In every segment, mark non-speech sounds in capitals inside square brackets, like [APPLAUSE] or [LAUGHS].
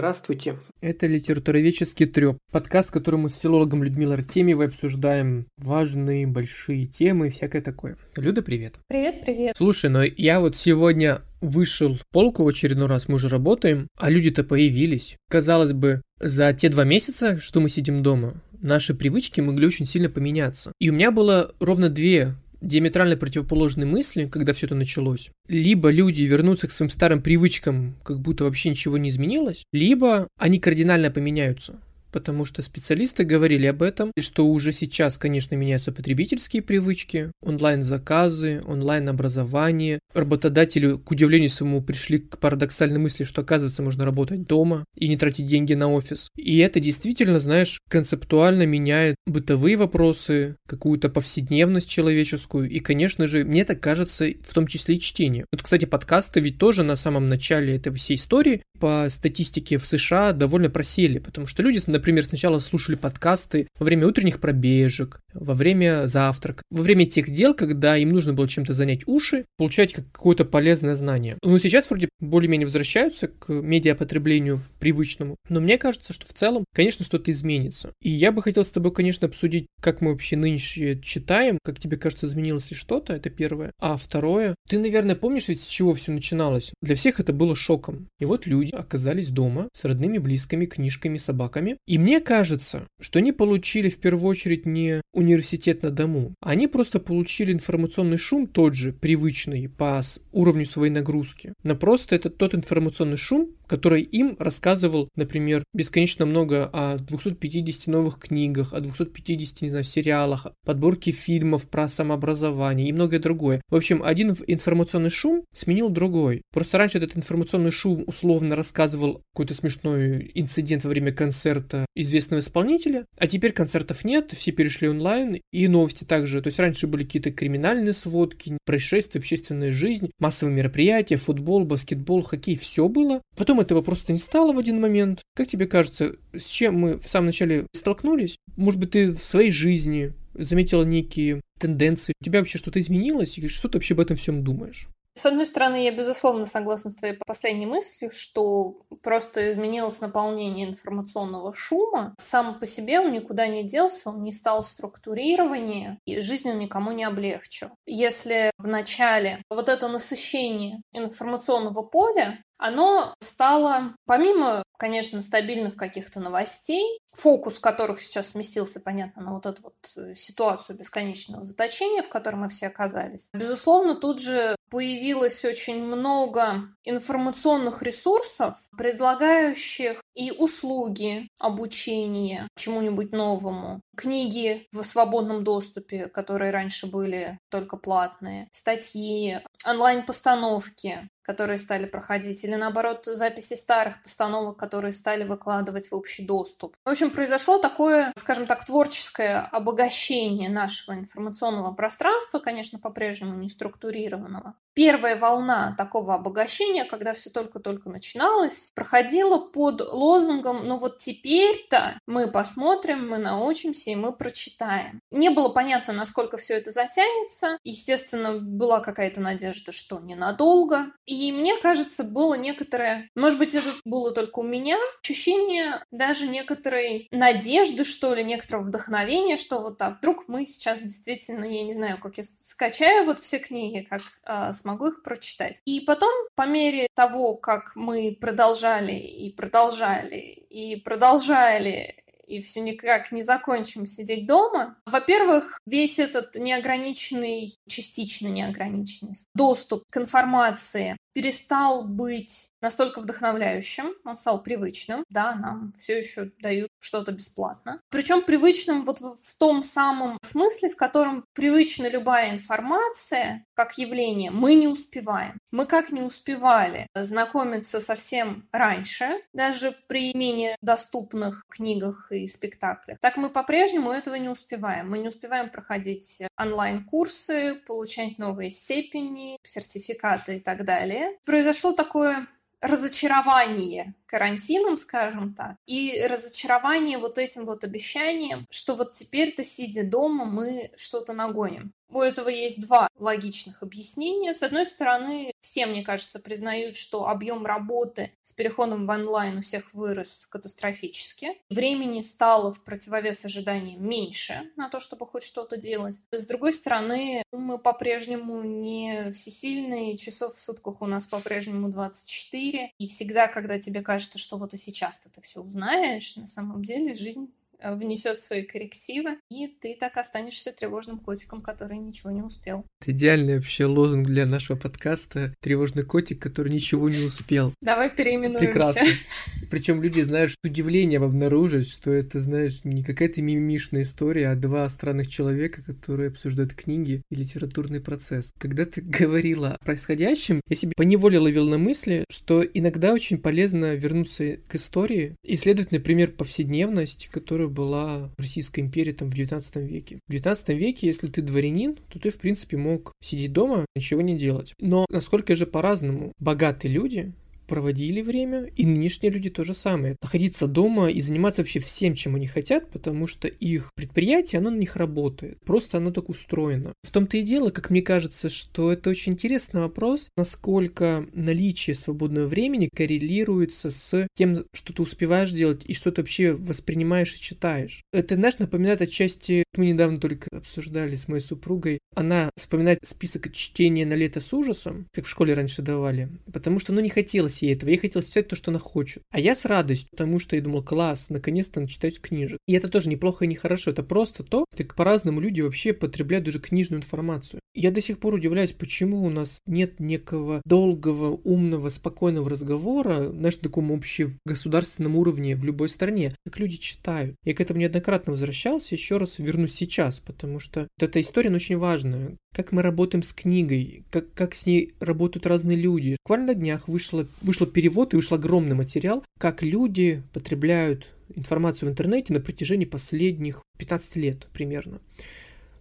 Здравствуйте. Это «Литературоведческий трёп», подкаст, в котором мы с филологом Людмилой Артемьевой обсуждаем важные, большие темы и всякое такое. Люда, привет. Привет, привет. Слушай, но я вот сегодня вышел в полку в очередной раз, мы уже работаем, а люди-то появились. Казалось бы, за те два месяца, что мы сидим дома, наши привычки могли очень сильно поменяться. И у меня было ровно две диаметрально противоположные мысли, когда все это началось. Либо люди вернутся к своим старым привычкам, как будто вообще ничего не изменилось, либо они кардинально поменяются потому что специалисты говорили об этом, что уже сейчас, конечно, меняются потребительские привычки, онлайн-заказы, онлайн-образование. Работодатели, к удивлению своему, пришли к парадоксальной мысли, что, оказывается, можно работать дома и не тратить деньги на офис. И это действительно, знаешь, концептуально меняет бытовые вопросы, какую-то повседневность человеческую, и, конечно же, мне так кажется, в том числе и чтение. Вот, кстати, подкасты ведь тоже на самом начале этой всей истории по статистике в США довольно просели, потому что люди, например, сначала слушали подкасты во время утренних пробежек, во время завтрака, во время тех дел, когда им нужно было чем-то занять уши, получать какое-то полезное знание. Но сейчас вроде более-менее возвращаются к медиапотреблению привычному, но мне кажется, что в целом, конечно, что-то изменится. И я бы хотел с тобой, конечно, обсудить, как мы вообще нынче читаем, как тебе кажется, изменилось ли что-то, это первое. А второе, ты, наверное, помнишь ведь, с чего все начиналось? Для всех это было шоком. И вот люди оказались дома с родными, близкими, книжками, собаками. И мне кажется, что они получили в первую очередь не университет на дому, они просто получили информационный шум тот же, привычный по уровню своей нагрузки. Но просто это тот информационный шум, который им рассказывал, например, бесконечно много о 250 новых книгах, о 250, не знаю, сериалах, подборке фильмов про самообразование и многое другое. В общем, один информационный шум сменил другой. Просто раньше этот информационный шум условно рассказывал какой-то смешной инцидент во время концерта известного исполнителя, а теперь концертов нет, все перешли онлайн, и новости также. То есть раньше были какие-то криминальные сводки, происшествия, общественная жизнь, массовые мероприятия, футбол, баскетбол, хоккей, все было. Потом этого просто не стало в один момент. Как тебе кажется, с чем мы в самом начале столкнулись? Может быть, ты в своей жизни заметила некие тенденции? У тебя вообще что-то изменилось? И что ты вообще об этом всем думаешь? С одной стороны, я безусловно согласна с твоей последней мыслью, что просто изменилось наполнение информационного шума. Сам по себе он никуда не делся, он не стал структурированнее, и жизнь он никому не облегчил. Если в начале вот это насыщение информационного поля оно стало, помимо, конечно, стабильных каких-то новостей, фокус которых сейчас сместился, понятно, на вот эту вот ситуацию бесконечного заточения, в которой мы все оказались, безусловно, тут же появилось очень много информационных ресурсов, предлагающих и услуги, обучение чему-нибудь новому, книги в свободном доступе, которые раньше были только платные, статьи, онлайн-постановки, которые стали проходить, или наоборот записи старых постановок, которые стали выкладывать в общий доступ. В общем, произошло такое, скажем так, творческое обогащение нашего информационного пространства, конечно, по-прежнему не структурированного. Первая волна такого обогащения, когда все только-только начиналось, проходила под лозунгом «ну вот теперь-то мы посмотрим, мы научимся и мы прочитаем». Не было понятно, насколько все это затянется. Естественно, была какая-то надежда, что ненадолго. И мне кажется, было некоторое, может быть, это было только у меня, ощущение даже некоторой надежды, что ли, некоторого вдохновения, что вот а вдруг мы сейчас действительно, я не знаю, как я скачаю вот все книги, как э, смогу их прочитать. И потом, по мере того, как мы продолжали и продолжали и продолжали и все никак не закончим сидеть дома. Во-первых, весь этот неограниченный, частично неограниченный доступ к информации перестал быть настолько вдохновляющим, он стал привычным. Да, нам все еще дают что-то бесплатно. Причем привычным вот в том самом смысле, в котором привычна любая информация как явление. Мы не успеваем. Мы как не успевали знакомиться совсем раньше, даже при менее доступных книгах и спектаклях, так мы по-прежнему этого не успеваем. Мы не успеваем проходить онлайн-курсы, получать новые степени, сертификаты и так далее произошло такое разочарование карантином, скажем так, и разочарование вот этим вот обещанием, что вот теперь-то, сидя дома, мы что-то нагоним. У этого есть два логичных объяснения. С одной стороны, все, мне кажется, признают, что объем работы с переходом в онлайн у всех вырос катастрофически. Времени стало в противовес ожиданиям меньше на то, чтобы хоть что-то делать. С другой стороны, мы по-прежнему не всесильные, часов в сутках у нас по-прежнему 24. И всегда, когда тебе кажется, что вот и сейчас ты это все узнаешь, на самом деле жизнь внесет свои коррективы, и ты так останешься тревожным котиком, который ничего не успел. Это идеальный вообще лозунг для нашего подкаста «Тревожный котик, который ничего не успел». Давай переименуемся. Прекрасно. [LAUGHS] Причем люди, знаешь, с удивлением обнаружат, что это, знаешь, не какая-то мимишная история, а два странных человека, которые обсуждают книги и литературный процесс. Когда ты [LAUGHS] говорила о происходящем, я себе поневоле ловил на мысли, что иногда очень полезно вернуться к истории, исследовать, например, повседневность, которую была в Российской империи там в 19 веке. В 19 веке, если ты дворянин, то ты, в принципе, мог сидеть дома, ничего не делать. Но насколько же по-разному богатые люди проводили время, и нынешние люди то же самое. Находиться дома и заниматься вообще всем, чем они хотят, потому что их предприятие, оно на них работает. Просто оно так устроено. В том-то и дело, как мне кажется, что это очень интересный вопрос, насколько наличие свободного времени коррелируется с тем, что ты успеваешь делать и что ты вообще воспринимаешь и читаешь. Это, знаешь, напоминает отчасти, мы недавно только обсуждали с моей супругой, она вспоминает список чтения на лето с ужасом, как в школе раньше давали, потому что, ну, не хотелось ей этого. Ей хотелось читать то, что она хочет. А я с радостью, потому что я думал, класс, наконец-то начитать книжек. И это тоже неплохо и не хорошо. Это просто то, как по-разному люди вообще потребляют даже книжную информацию. Я до сих пор удивляюсь, почему у нас нет некого долгого, умного, спокойного разговора, знаешь, на таком общегосударственном уровне в любой стране, как люди читают. Я к этому неоднократно возвращался, еще раз вернусь сейчас, потому что вот эта история очень важная. Как мы работаем с книгой, как, как с ней работают разные люди. Буквально на днях вышло, вышел перевод и вышел огромный материал, как люди потребляют информацию в интернете на протяжении последних 15 лет примерно.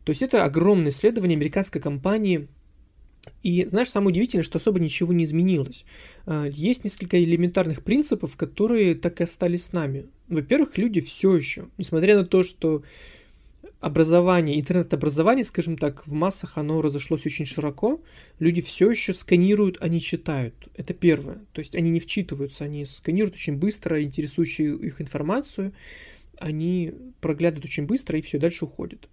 То есть это огромное исследование американской компании и знаешь, самое удивительное, что особо ничего не изменилось. А, есть несколько элементарных принципов, которые так и остались с нами. Во-первых, люди все еще, несмотря на то, что образование, интернет-образование, скажем так, в массах оно разошлось очень широко. Люди все еще сканируют, они читают. Это первое. То есть они не вчитываются, они сканируют очень быстро интересующую их информацию, они проглядывают очень быстро и все, дальше уходят.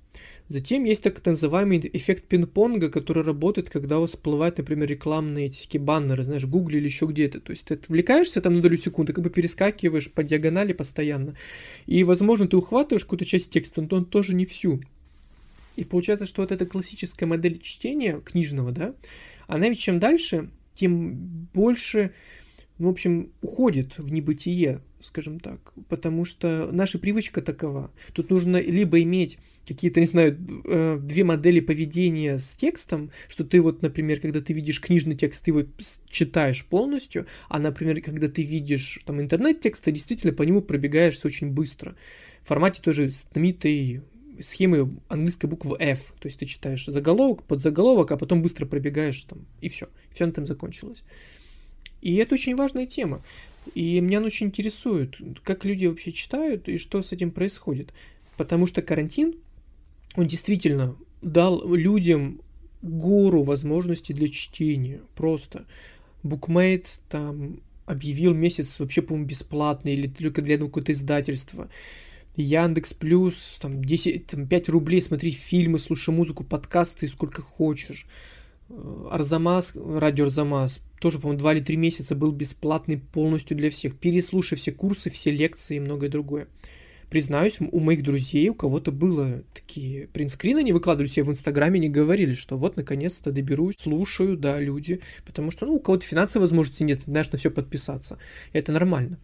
Затем есть так называемый эффект пинг-понга, который работает, когда у вас всплывают, например, рекламные эти такие баннеры, знаешь, в Гугле или еще где-то. То есть ты отвлекаешься там на долю секунды, как бы перескакиваешь по диагонали постоянно. И, возможно, ты ухватываешь какую-то часть текста, но он тоже не всю. И получается, что вот эта классическая модель чтения книжного, да, она ведь чем дальше, тем больше, ну, в общем, уходит в небытие, скажем так, потому что наша привычка такова. Тут нужно либо иметь какие-то, не знаю, э, две модели поведения с текстом, что ты вот, например, когда ты видишь книжный текст, ты его читаешь полностью, а, например, когда ты видишь там интернет-текст, ты действительно по нему пробегаешься очень быстро. В формате тоже знаменитой схемы английской буквы F, то есть ты читаешь заголовок, подзаголовок, а потом быстро пробегаешь там, и все, все на этом закончилось. И это очень важная тема. И меня она очень интересует, как люди вообще читают и что с этим происходит. Потому что карантин, он действительно дал людям гору возможностей для чтения. Просто. Букмейт там объявил месяц вообще, по-моему, бесплатный или только для какого-то издательства. Яндекс Плюс, там, 10, там 5 рублей, смотри фильмы, слушай музыку, подкасты, сколько хочешь. Э, Арзамас, радио Арзамас, тоже, по-моему, 2 или 3 месяца был бесплатный полностью для всех. Переслушай все курсы, все лекции и многое другое. Признаюсь, у моих друзей у кого-то было такие принтскрины, они выкладывали себе в Инстаграме, не говорили, что вот, наконец-то доберусь, слушаю, да, люди, потому что, ну, у кого-то финансовой возможности нет, знаешь, на все подписаться. Это нормально.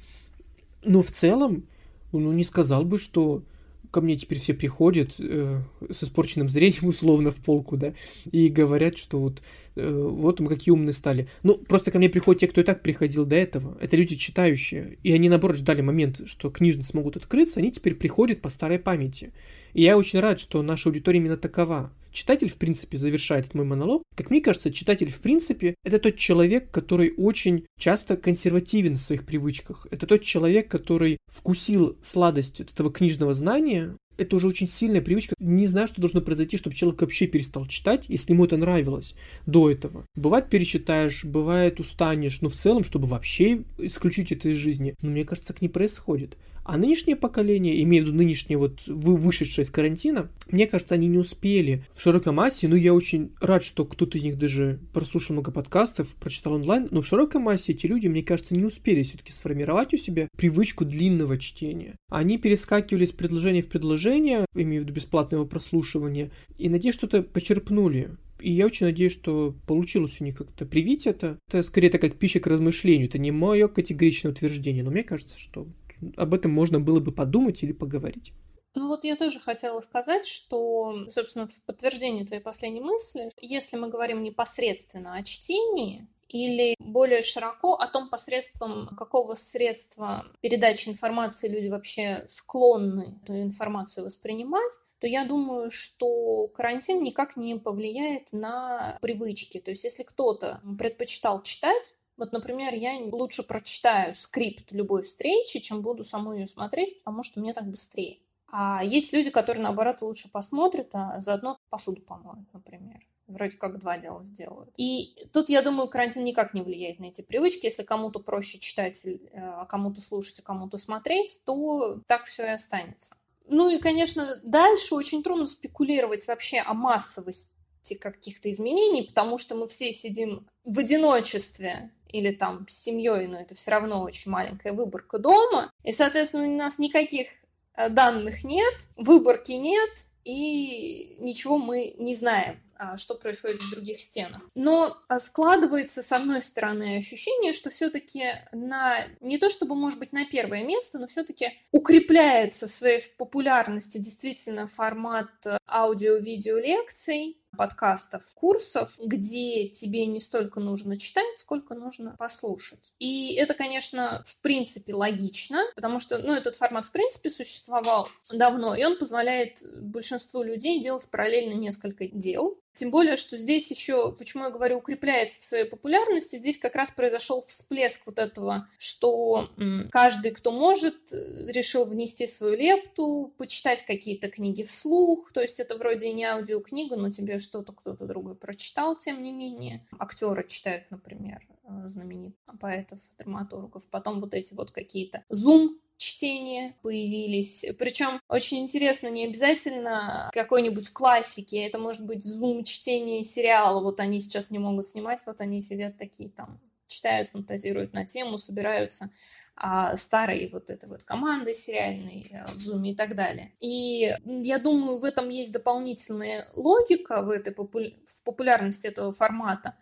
Но в целом, ну, не сказал бы, что ко мне теперь все приходят э, с испорченным зрением, [LAUGHS] условно, в полку, да, и говорят, что вот Э, вот мы какие умные стали. Ну, просто ко мне приходят те, кто и так приходил до этого. Это люди читающие. И они, наоборот, ждали момент, что книжные смогут открыться, они теперь приходят по старой памяти. И я очень рад, что наша аудитория именно такова. Читатель, в принципе, завершает мой монолог. Как мне кажется, читатель, в принципе, это тот человек, который очень часто консервативен в своих привычках. Это тот человек, который вкусил сладость этого книжного знания, это уже очень сильная привычка. Не знаю, что должно произойти, чтобы человек вообще перестал читать, если ему это нравилось до этого. Бывает перечитаешь, бывает устанешь, но в целом, чтобы вообще исключить это из жизни, но мне кажется, так не происходит. А нынешнее поколение, имею в виду нынешнее вот вышедшее из карантина, мне кажется, они не успели в широкой массе, ну я очень рад, что кто-то из них даже прослушал много подкастов, прочитал онлайн, но в широкой массе эти люди, мне кажется, не успели все-таки сформировать у себя привычку длинного чтения. Они перескакивали с предложения в предложение, имею в виду бесплатного прослушивания, и надеюсь, что-то почерпнули. И я очень надеюсь, что получилось у них как-то привить это. Это скорее это как пища к размышлению. Это не мое категоричное утверждение, но мне кажется, что об этом можно было бы подумать или поговорить. Ну вот я тоже хотела сказать, что, собственно, в подтверждение твоей последней мысли, если мы говорим непосредственно о чтении, или более широко о том, посредством какого средства передачи информации люди вообще склонны эту информацию воспринимать, то я думаю, что карантин никак не повлияет на привычки. То есть если кто-то предпочитал читать, вот, например, я лучше прочитаю скрипт любой встречи, чем буду саму ее смотреть, потому что мне так быстрее. А есть люди, которые, наоборот, лучше посмотрят, а заодно посуду помоют, например. Вроде как два дела сделают. И тут, я думаю, карантин никак не влияет на эти привычки. Если кому-то проще читать, э, а кому-то слушать, а кому-то смотреть, то так все и останется. Ну и, конечно, дальше очень трудно спекулировать вообще о массовости каких-то изменений, потому что мы все сидим в одиночестве или там с семьей, но это все равно очень маленькая выборка дома. И, соответственно, у нас никаких э, данных нет, выборки нет, и ничего мы не знаем а, что происходит в других стенах. Но а, складывается, с одной стороны, ощущение, что все-таки на не то чтобы, может быть, на первое место, но все-таки укрепляется в своей популярности действительно формат э, аудио-видео лекций, подкастов, курсов, где тебе не столько нужно читать, сколько нужно послушать. И это, конечно, в принципе логично, потому что, ну, этот формат в принципе существовал давно, и он позволяет большинству людей делать параллельно несколько дел. Тем более, что здесь еще, почему я говорю, укрепляется в своей популярности, здесь как раз произошел всплеск вот этого, что каждый, кто может, решил внести свою лепту, почитать какие-то книги вслух, то есть это вроде не аудиокнига, но тебе что-то кто-то другой прочитал, тем не менее. Актеры читают, например, э, знаменитых поэтов, драматургов. Потом вот эти вот какие-то зум чтения появились. Причем очень интересно, не обязательно какой-нибудь классики, это может быть зум чтение сериала, вот они сейчас не могут снимать, вот они сидят такие там, читают, фантазируют на тему, собираются а, старой вот этой вот команды сериальной э, в Zoom и так далее. И я думаю, в этом есть дополнительная логика в, этой попу- в популярности этого формата,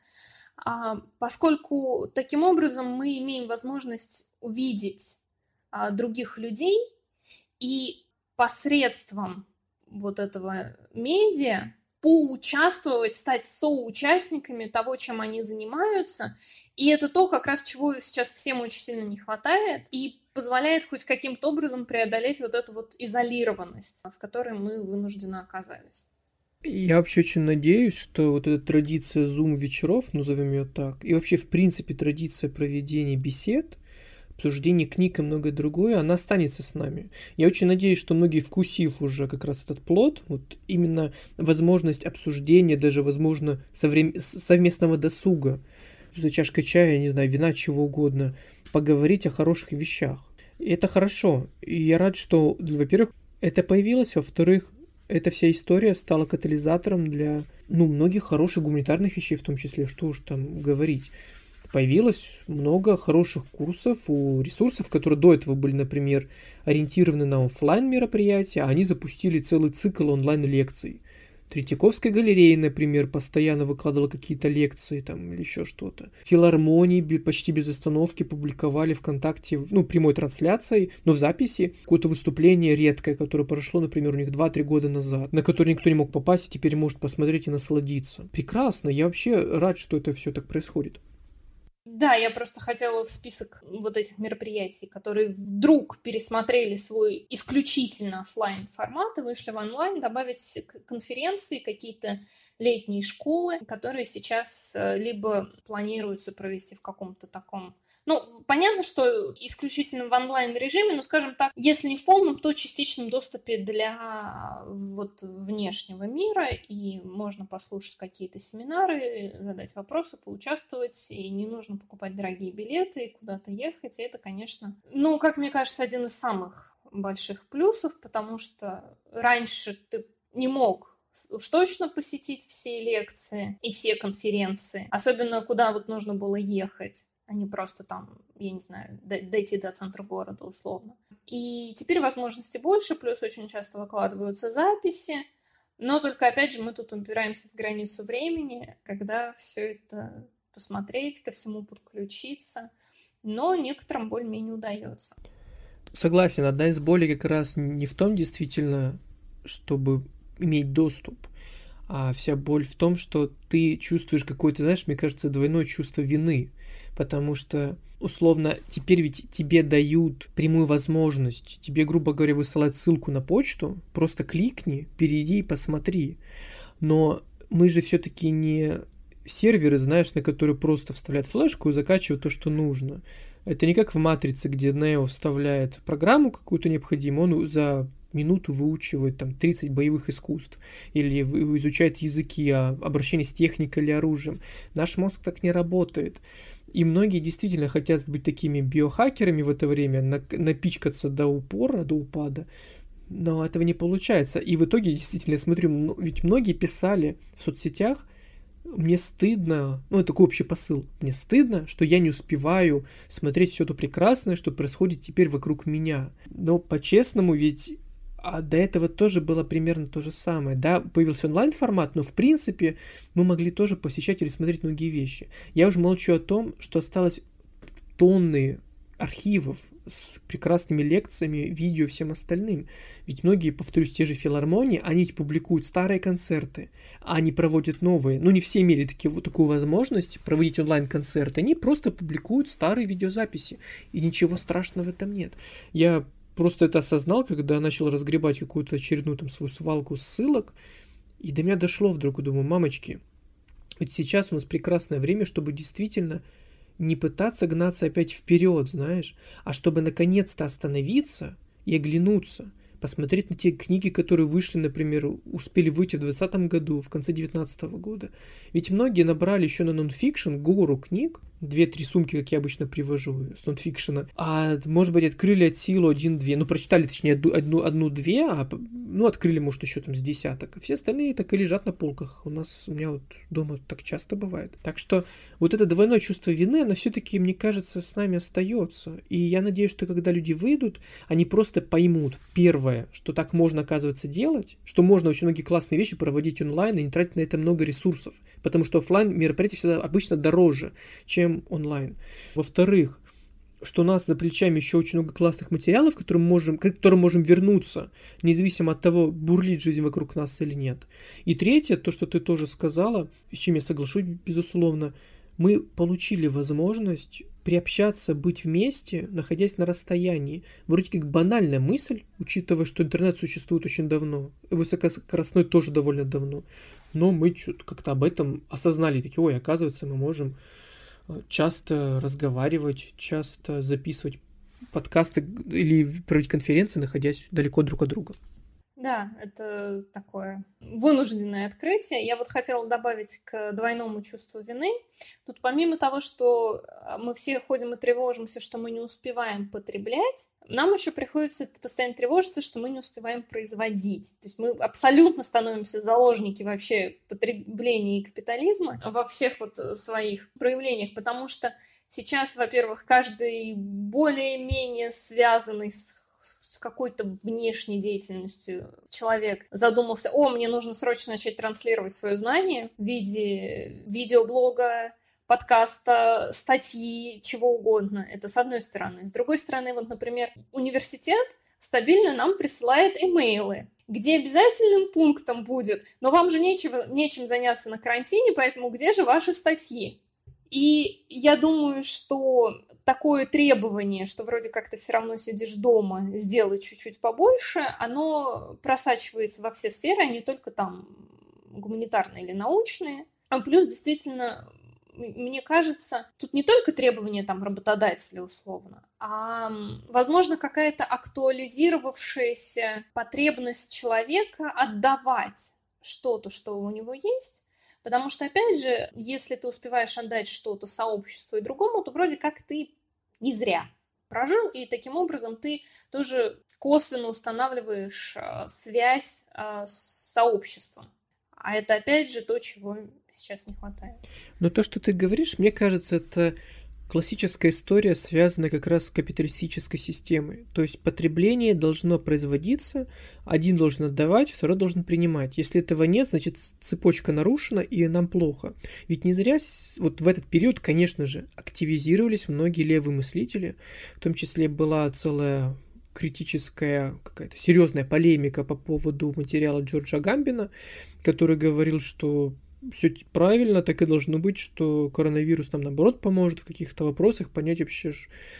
а, поскольку таким образом мы имеем возможность увидеть других людей и посредством вот этого медиа поучаствовать, стать соучастниками того, чем они занимаются. И это то, как раз чего сейчас всем очень сильно не хватает, и позволяет хоть каким-то образом преодолеть вот эту вот изолированность, в которой мы вынуждены оказались. Я вообще очень надеюсь, что вот эта традиция Zoom вечеров, назовем ее так, и вообще в принципе традиция проведения бесед, обсуждение книг и многое другое, она останется с нами. Я очень надеюсь, что многие, вкусив уже как раз этот плод, вот именно возможность обсуждения, даже, возможно, соврем... совместного досуга, за чашкой чая, не знаю, вина, чего угодно, поговорить о хороших вещах. И это хорошо. И я рад, что, во-первых, это появилось, во-вторых, эта вся история стала катализатором для, ну, многих хороших гуманитарных вещей, в том числе, что уж там говорить появилось много хороших курсов у ресурсов, которые до этого были, например, ориентированы на офлайн мероприятия, а они запустили целый цикл онлайн-лекций. Третьяковская галерея, например, постоянно выкладывала какие-то лекции там или еще что-то. Филармонии почти без остановки публиковали ВКонтакте, ну, прямой трансляцией, но в записи какое-то выступление редкое, которое прошло, например, у них 2-3 года назад, на которое никто не мог попасть и теперь может посмотреть и насладиться. Прекрасно, я вообще рад, что это все так происходит. Да, я просто хотела в список вот этих мероприятий, которые вдруг пересмотрели свой исключительно офлайн формат и вышли в онлайн, добавить конференции, какие-то летние школы, которые сейчас э, либо планируются провести в каком-то таком ну, понятно, что исключительно в онлайн-режиме, но, скажем так, если не в полном, то частичном доступе для вот внешнего мира, и можно послушать какие-то семинары, задать вопросы, поучаствовать, и не нужно покупать дорогие билеты и куда-то ехать, и это, конечно, ну, как мне кажется, один из самых больших плюсов, потому что раньше ты не мог уж точно посетить все лекции и все конференции, особенно куда вот нужно было ехать а не просто там, я не знаю, дойти до центра города условно. И теперь возможностей больше, плюс очень часто выкладываются записи, но только, опять же, мы тут упираемся в границу времени, когда все это посмотреть, ко всему подключиться, но некоторым более-менее удается. Согласен, одна из болей как раз не в том действительно, чтобы иметь доступ, а вся боль в том, что ты чувствуешь какое-то, знаешь, мне кажется, двойное чувство вины потому что условно теперь ведь тебе дают прямую возможность, тебе, грубо говоря, высылать ссылку на почту, просто кликни, перейди и посмотри. Но мы же все-таки не серверы, знаешь, на которые просто вставляют флешку и закачивают то, что нужно. Это не как в Матрице, где Neo вставляет программу какую-то необходимую, он за минуту выучивает там 30 боевых искусств или изучает языки, а обращение с техникой или оружием. Наш мозг так не работает. И многие действительно хотят быть такими биохакерами в это время, напичкаться до упора, до упада, но этого не получается. И в итоге, действительно, я смотрю, ведь многие писали в соцсетях, мне стыдно, ну, это такой общий посыл, мне стыдно, что я не успеваю смотреть все то прекрасное, что происходит теперь вокруг меня. Но по-честному, ведь а до этого тоже было примерно то же самое. Да, появился онлайн-формат, но в принципе мы могли тоже посещать или смотреть многие вещи. Я уже молчу о том, что осталось тонны архивов с прекрасными лекциями, видео, всем остальным. Ведь многие, повторюсь, те же филармонии, они публикуют старые концерты, а они проводят новые. Ну, не все имели таки, вот такую возможность проводить онлайн-концерты. Они просто публикуют старые видеозаписи. И ничего страшного в этом нет. Я просто это осознал, когда начал разгребать какую-то очередную там свою свалку ссылок, и до меня дошло вдруг, думаю, мамочки, ведь сейчас у нас прекрасное время, чтобы действительно не пытаться гнаться опять вперед, знаешь, а чтобы наконец-то остановиться и оглянуться, посмотреть на те книги, которые вышли, например, успели выйти в 2020 году, в конце 2019 года. Ведь многие набрали еще на нонфикшн гору книг, две-три сумки, как я обычно привожу с нонфикшена, а, может быть, открыли от силу один-две, ну, прочитали, точнее, одну, одну-две, а, ну, открыли, может, еще там с десяток, все остальные так и лежат на полках. У нас, у меня вот дома так часто бывает. Так что вот это двойное чувство вины, оно все-таки, мне кажется, с нами остается. И я надеюсь, что когда люди выйдут, они просто поймут, первое, что так можно, оказывается, делать, что можно очень многие классные вещи проводить онлайн и не тратить на это много ресурсов, потому что офлайн мероприятия всегда обычно дороже, чем чем онлайн. Во-вторых, что у нас за плечами еще очень много классных материалов, к которым можем, к которым можем вернуться, независимо от того, бурлит жизнь вокруг нас или нет. И третье, то, что ты тоже сказала, с чем я соглашусь, безусловно, мы получили возможность приобщаться, быть вместе, находясь на расстоянии. Вроде как банальная мысль, учитывая, что интернет существует очень давно, высокоскоростной тоже довольно давно. Но мы как-то об этом осознали, такие, ой, оказывается, мы можем часто разговаривать, часто записывать подкасты или проводить конференции, находясь далеко друг от друга. Да, это такое вынужденное открытие. Я вот хотела добавить к двойному чувству вины. Тут помимо того, что а, мы все ходим и тревожимся, что мы не успеваем потреблять, нам еще приходится постоянно тревожиться, что мы не успеваем производить. То есть мы абсолютно становимся заложники вообще потребления и капитализма во всех вот своих проявлениях, потому что сейчас, во-первых, каждый более-менее связанный с какой-то внешней деятельностью человек задумался, о, мне нужно срочно начать транслировать свое знание в виде видеоблога, подкаста, статьи, чего угодно. Это с одной стороны. С другой стороны, вот, например, университет стабильно нам присылает имейлы, где обязательным пунктом будет, но вам же нечего, нечем заняться на карантине, поэтому где же ваши статьи? И я думаю, что такое требование, что вроде как ты все равно сидишь дома, сделай чуть-чуть побольше, оно просачивается во все сферы, а не только там гуманитарные или научные. А плюс действительно мне кажется, тут не только требования там работодателя условно, а, возможно, какая-то актуализировавшаяся потребность человека отдавать что-то, что у него есть, Потому что, опять же, если ты успеваешь отдать что-то сообществу и другому, то вроде как ты не зря прожил, и таким образом ты тоже косвенно устанавливаешь э, связь э, с сообществом. А это, опять же, то, чего сейчас не хватает. Но то, что ты говоришь, мне кажется, это классическая история связана как раз с капиталистической системой. То есть потребление должно производиться, один должен отдавать, второй должен принимать. Если этого нет, значит цепочка нарушена и нам плохо. Ведь не зря вот в этот период, конечно же, активизировались многие левые мыслители, в том числе была целая критическая какая-то серьезная полемика по поводу материала Джорджа Гамбина, который говорил, что все правильно, так и должно быть, что коронавирус нам, наоборот, поможет в каких-то вопросах понять вообще,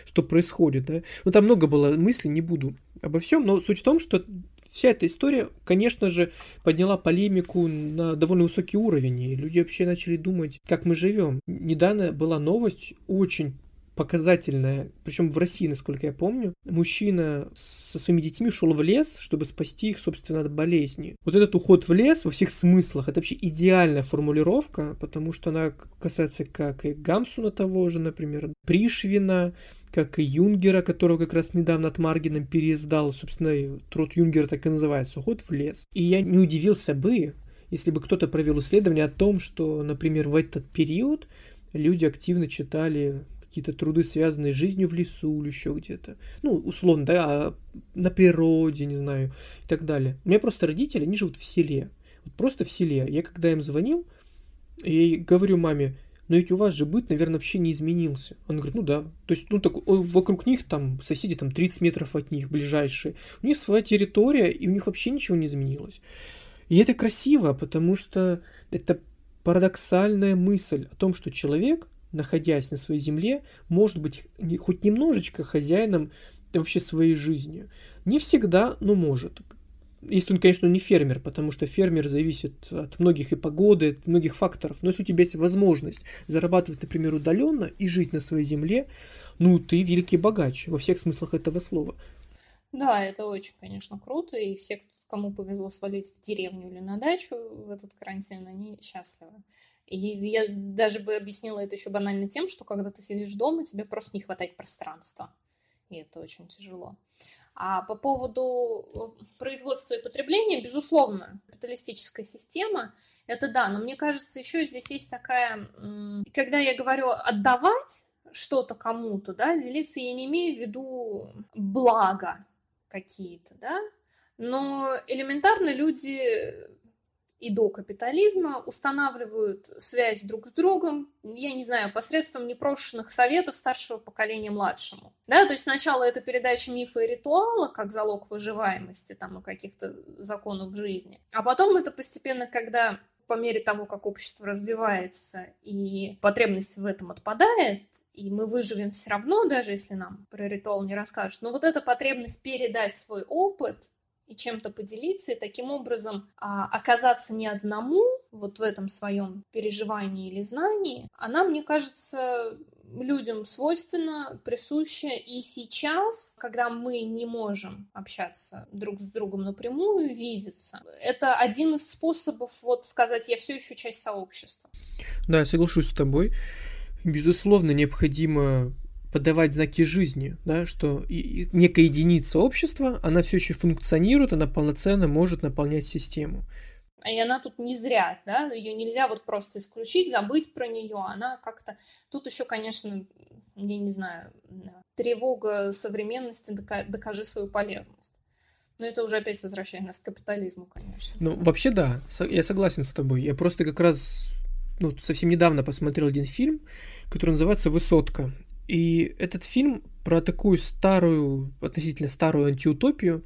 что происходит, да. Ну, там много было мыслей, не буду обо всем, но суть в том, что вся эта история, конечно же, подняла полемику на довольно высокий уровень, и люди вообще начали думать, как мы живем. Недавно была новость очень показательная, причем в России, насколько я помню, мужчина со своими детьми шел в лес, чтобы спасти их, собственно, от болезни. Вот этот уход в лес во всех смыслах, это вообще идеальная формулировка, потому что она касается как и Гамсуна того же, например, Пришвина, как и Юнгера, которого как раз недавно от Маргином переиздал, собственно, труд Юнгера так и называется «Уход в лес». И я не удивился бы, если бы кто-то провел исследование о том, что, например, в этот период люди активно читали какие-то труды, связанные с жизнью в лесу или еще где-то. Ну, условно, да, а на природе, не знаю, и так далее. У меня просто родители, они живут в селе. Вот просто в селе. Я когда им звонил, и говорю маме, но ведь у вас же быт, наверное, вообще не изменился. Он говорит, ну да. То есть, ну так вокруг них там соседи там 30 метров от них ближайшие. У них своя территория, и у них вообще ничего не изменилось. И это красиво, потому что это парадоксальная мысль о том, что человек находясь на своей земле, может быть хоть немножечко хозяином вообще своей жизни. Не всегда, но может. Если он, конечно, не фермер, потому что фермер зависит от многих и погоды, от многих факторов. Но если у тебя есть возможность зарабатывать, например, удаленно и жить на своей земле, ну, ты великий богач во всех смыслах этого слова. Да, это очень, конечно, круто, и все, кому повезло свалить в деревню или на дачу в этот карантин, они счастливы. И я даже бы объяснила это еще банально тем, что когда ты сидишь дома, тебе просто не хватает пространства. И это очень тяжело. А по поводу э, производства и потребления, безусловно, капиталистическая система, это да, но мне кажется, еще здесь есть такая, когда я говорю отдавать что-то кому-то, да, делиться я не имею в виду блага какие-то, да, но элементарно люди и до капитализма устанавливают связь друг с другом, я не знаю, посредством непрошенных советов старшего поколения младшему. Да, то есть сначала это передача мифа и ритуала, как залог выживаемости там и каких-то законов жизни, а потом это постепенно, когда по мере того, как общество развивается и потребность в этом отпадает, и мы выживем все равно, даже если нам про ритуал не расскажут, но вот эта потребность передать свой опыт и чем-то поделиться, и таким образом а, оказаться не одному вот в этом своем переживании или знании, она, мне кажется, людям свойственно, присуща и сейчас, когда мы не можем общаться друг с другом напрямую, видеться. Это один из способов вот сказать, я все еще часть сообщества. Да, соглашусь с тобой. Безусловно, необходимо подавать знаки жизни, да, что и, и некая единица общества, она все еще функционирует, она полноценно может наполнять систему. И она тут не зря, да, ее нельзя вот просто исключить, забыть про нее, она как-то... Тут еще, конечно, я не знаю, тревога современности, докажи свою полезность. Но это уже опять возвращает нас к капитализму, конечно. Ну, вообще да, я согласен с тобой. Я просто как раз ну, совсем недавно посмотрел один фильм, который называется «Высотка». И этот фильм про такую старую, относительно старую антиутопию,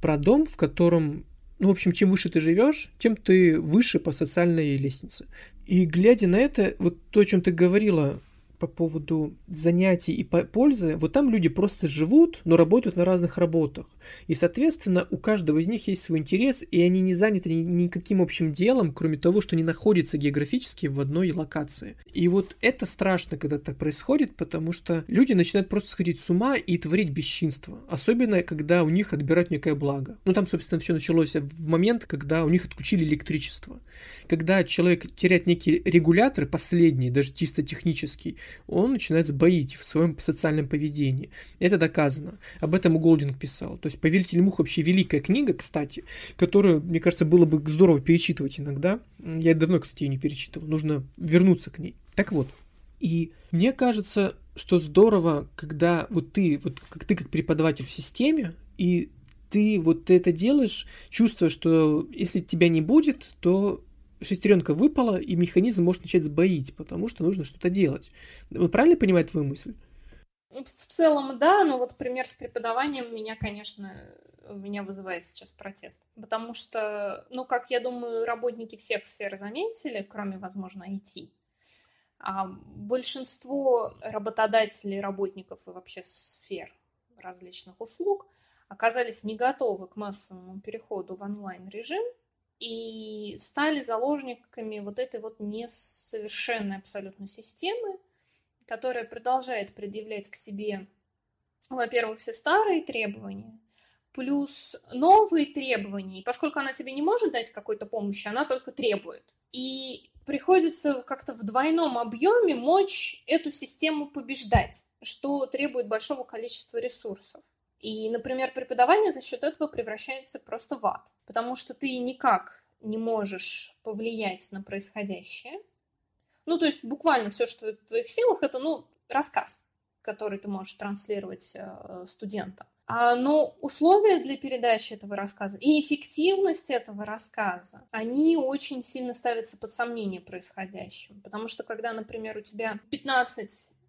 про дом, в котором ну, в общем, чем выше ты живешь, тем ты выше по социальной лестнице. И глядя на это, вот то, о чем ты говорила, по поводу занятий и пользы, вот там люди просто живут, но работают на разных работах. И, соответственно, у каждого из них есть свой интерес, и они не заняты никаким общим делом, кроме того, что они находятся географически в одной локации. И вот это страшно, когда так происходит, потому что люди начинают просто сходить с ума и творить бесчинство. Особенно, когда у них отбирают некое благо. Ну, там, собственно, все началось в момент, когда у них отключили электричество. Когда человек теряет некий регулятор, последний, даже чисто технический, он начинает сбоить в своем социальном поведении. Это доказано. Об этом Голдинг писал. То есть «Повелитель мух» вообще великая книга, кстати, которую, мне кажется, было бы здорово перечитывать иногда. Я давно, кстати, ее не перечитывал. Нужно вернуться к ней. Так вот, и мне кажется, что здорово, когда вот ты, вот как ты как преподаватель в системе, и ты вот это делаешь, чувствуя, что если тебя не будет, то шестеренка выпала, и механизм может начать сбоить, потому что нужно что-то делать. Вы правильно понимаете твою мысль? В целом, да, но вот пример с преподаванием меня, конечно, меня вызывает сейчас протест. Потому что, ну, как я думаю, работники всех сфер заметили, кроме, возможно, IT, а большинство работодателей, работников и вообще сфер различных услуг оказались не готовы к массовому переходу в онлайн-режим – и стали заложниками вот этой вот несовершенной абсолютно системы, которая продолжает предъявлять к себе, во-первых, все старые требования, плюс новые требования. И поскольку она тебе не может дать какой-то помощи, она только требует. И приходится как-то в двойном объеме мочь эту систему побеждать, что требует большого количества ресурсов. И, например, преподавание за счет этого превращается просто в ад, потому что ты никак не можешь повлиять на происходящее. Ну, то есть буквально все, что в твоих силах, это, ну, рассказ, который ты можешь транслировать э, студентам. А, но условия для передачи этого рассказа и эффективность этого рассказа, они очень сильно ставятся под сомнение происходящим. Потому что когда, например, у тебя 15 а,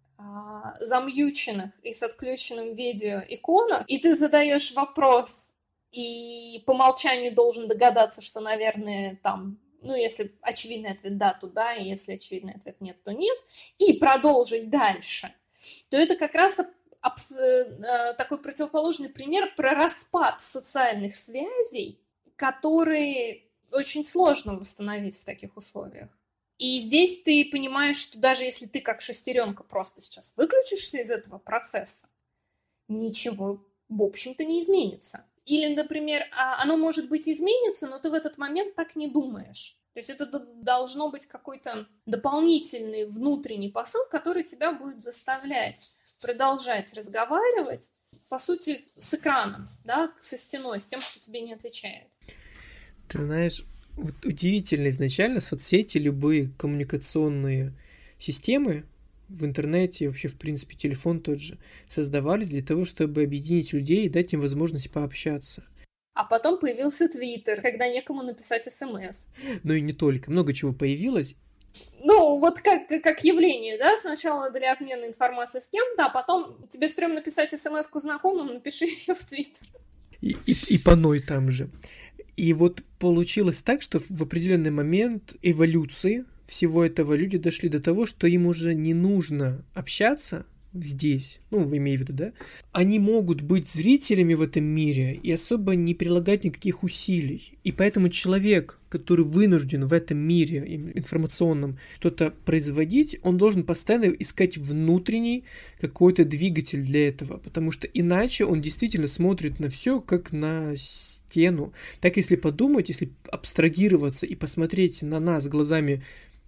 замьюченных и с отключенным видео иконах, и ты задаешь вопрос, и по умолчанию должен догадаться, что, наверное, там, ну, если очевидный ответ да, то да, и если очевидный ответ нет, то нет, и продолжить дальше, то это как раз э, такой противоположный пример про распад социальных связей, которые очень сложно восстановить в таких условиях. И здесь ты понимаешь, что даже если ты как шестеренка просто сейчас выключишься из этого процесса, ничего, в общем-то, не изменится. Или, например, а, оно может быть изменится, но ты в этот момент так не думаешь. То есть это должно быть какой-то дополнительный внутренний посыл, который тебя будет заставлять продолжать разговаривать, по сути, с экраном, да, со стеной, с тем, что тебе не отвечает. Ты знаешь, вот удивительно изначально соцсети, любые коммуникационные системы в интернете, вообще, в принципе, телефон тот же, создавались для того, чтобы объединить людей и дать им возможность пообщаться. А потом появился Твиттер, когда некому написать смс. Ну и не только. Много чего появилось. Ну, вот как, как явление, да, сначала для обмена информацией с кем-то, а потом тебе стрёмно написать смс-ку знакомым, напиши ее в Твиттер. И, и, и паной там же. И вот получилось так, что в определенный момент эволюции всего этого люди дошли до того, что им уже не нужно общаться здесь, ну, вы имеете в виду, да, они могут быть зрителями в этом мире и особо не прилагать никаких усилий. И поэтому человек, который вынужден в этом мире информационном что-то производить, он должен постоянно искать внутренний какой-то двигатель для этого, потому что иначе он действительно смотрит на все как на стену. Так если подумать, если абстрагироваться и посмотреть на нас глазами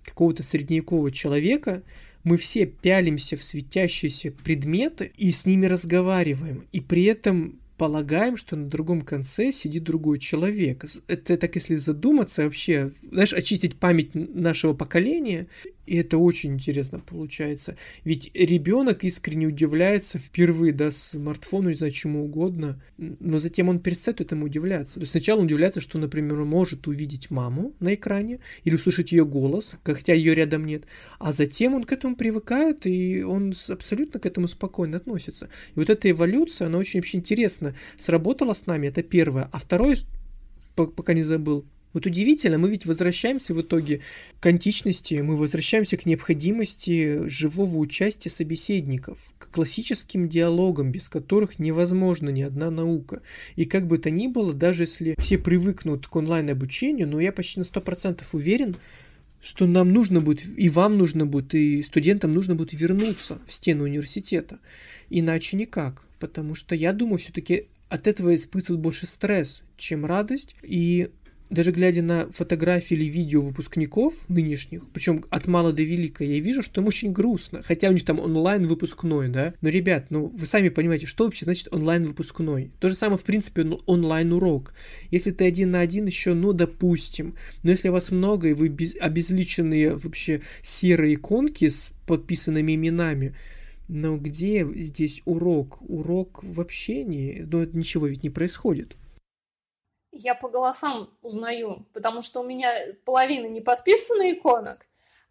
какого-то средневекового человека, мы все пялимся в светящиеся предметы и с ними разговариваем. И при этом полагаем, что на другом конце сидит другой человек. Это так, если задуматься вообще, знаешь, очистить память нашего поколения, и это очень интересно получается. Ведь ребенок искренне удивляется впервые, да, смартфону, не знаю, чему угодно, но затем он перестает этому удивляться. То есть сначала он удивляется, что, например, он может увидеть маму на экране или услышать ее голос, хотя ее рядом нет, а затем он к этому привыкает, и он абсолютно к этому спокойно относится. И вот эта эволюция, она очень вообще интересно сработала с нами, это первое. А второе, пока не забыл. Вот удивительно, мы ведь возвращаемся в итоге к античности, мы возвращаемся к необходимости живого участия собеседников, к классическим диалогам, без которых невозможна ни одна наука. И как бы то ни было, даже если все привыкнут к онлайн-обучению, но я почти на 100% уверен, что нам нужно будет, и вам нужно будет, и студентам нужно будет вернуться в стену университета. Иначе никак. Потому что я думаю, все-таки от этого испытывают больше стресс, чем радость. И даже глядя на фотографии или видео выпускников нынешних, причем от мала до велика, я вижу, что им очень грустно. Хотя у них там онлайн выпускной, да. Но, ребят, ну вы сами понимаете, что вообще значит онлайн выпускной? То же самое, в принципе, онлайн урок. Если ты один на один, еще, ну, допустим. Но если вас много, и вы без, обезличенные вообще серые иконки с подписанными именами, но где здесь урок? Урок в общении? Но ну, ничего ведь не происходит я по голосам узнаю, потому что у меня половина не подписана иконок,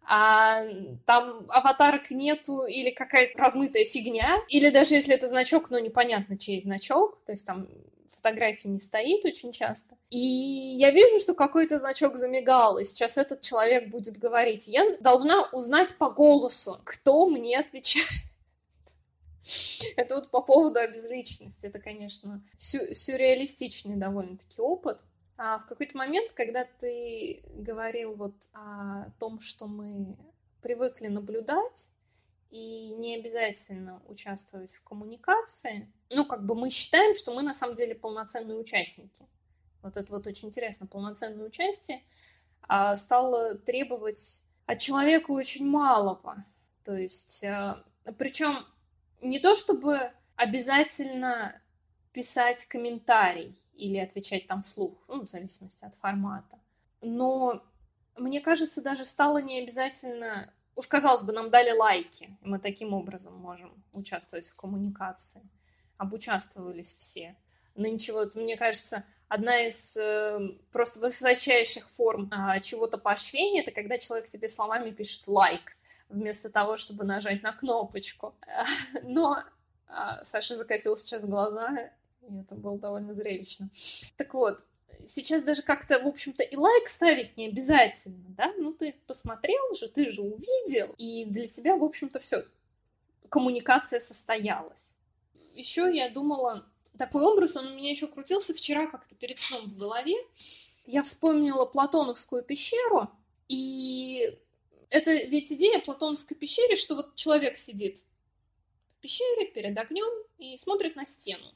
а там аватарок нету или какая-то размытая фигня, или даже если это значок, но непонятно, чей значок, то есть там фотографии не стоит очень часто. И я вижу, что какой-то значок замигал, и сейчас этот человек будет говорить. Я должна узнать по голосу, кто мне отвечает. [LAUGHS] Это вот по поводу обезличенности. Это, конечно, сю- сюрреалистичный довольно-таки опыт. А в какой-то момент, когда ты говорил вот о том, что мы привыкли наблюдать, и не обязательно участвовать в коммуникации, ну, как бы мы считаем, что мы на самом деле полноценные участники. Вот это вот очень интересно. Полноценное участие а, стало требовать от человека очень малого. То есть, а, причем не то чтобы обязательно писать комментарий или отвечать там вслух, ну, в зависимости от формата. Но мне кажется, даже стало не обязательно... Уж, казалось бы, нам дали лайки, и мы таким образом можем участвовать в коммуникации. Обучаствовались все. Нынче вот, мне кажется, одна из э, просто высочайших форм э, чего-то поощрения, это когда человек тебе словами пишет лайк вместо того, чтобы нажать на кнопочку. [LAUGHS] Но а, Саша закатил сейчас глаза, и это было довольно зрелищно. Так вот, сейчас даже как-то, в общем-то, и лайк ставить не обязательно, да? Ну, ты посмотрел же, ты же увидел, и для тебя, в общем-то, все, коммуникация состоялась. Еще я думала, такой образ, он у меня еще крутился вчера как-то перед сном в голове. Я вспомнила Платоновскую пещеру, и это ведь идея платоновской пещеры, что вот человек сидит в пещере перед огнем и смотрит на стену.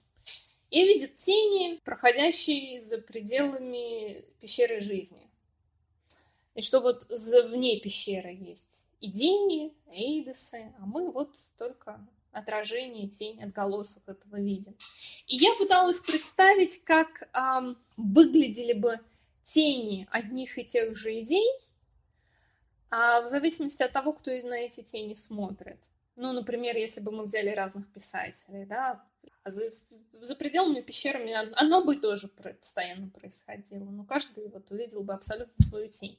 И видит тени, проходящие за пределами пещеры жизни. И что вот вне пещеры есть идеи, эйдосы, а мы вот только отражение, тень, отголосок этого видим. И я пыталась представить, как эм, выглядели бы тени одних и тех же идей а в зависимости от того, кто на эти тени смотрит. Ну, например, если бы мы взяли разных писателей, да, за, за пределами пещерами оно бы тоже постоянно происходило, но каждый вот увидел бы абсолютно свою тень.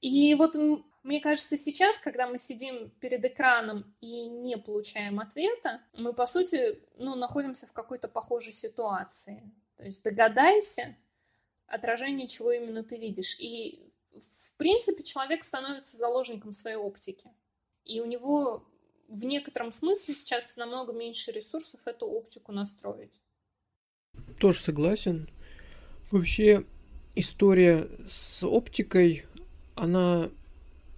И вот мне кажется, сейчас, когда мы сидим перед экраном и не получаем ответа, мы, по сути, ну, находимся в какой-то похожей ситуации. То есть догадайся, отражение чего именно ты видишь. И в принципе, человек становится заложником своей оптики. И у него в некотором смысле сейчас намного меньше ресурсов эту оптику настроить. Тоже согласен. Вообще, история с оптикой, она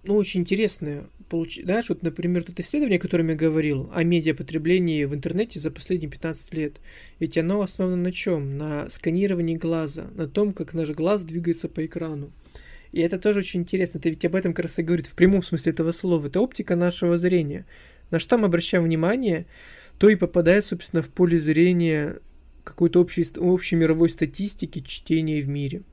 ну, очень интересная. Получ... Знаешь, вот, например, это исследование, о котором я говорил, о медиапотреблении в интернете за последние 15 лет. Ведь оно основано на чем? На сканировании глаза, на том, как наш глаз двигается по экрану. И это тоже очень интересно. Это ведь об этом как раз и говорит в прямом смысле этого слова. Это оптика нашего зрения. На что мы обращаем внимание, то и попадает, собственно, в поле зрения какой-то общей, общей мировой статистики чтения в мире.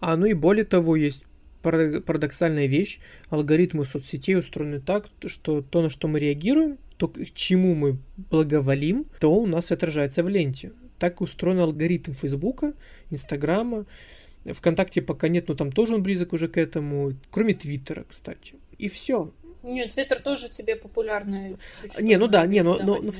А ну и более того, есть парадоксальная вещь. Алгоритмы соцсетей устроены так, что то, на что мы реагируем, то, к чему мы благоволим, то у нас отражается в ленте. Так устроен алгоритм Фейсбука, Инстаграма, ВКонтакте пока нет, но там тоже он близок уже к этому, кроме Твиттера, кстати. И все. Нет, Твиттер тоже тебе популярный. Не, ну да, не, но, но, но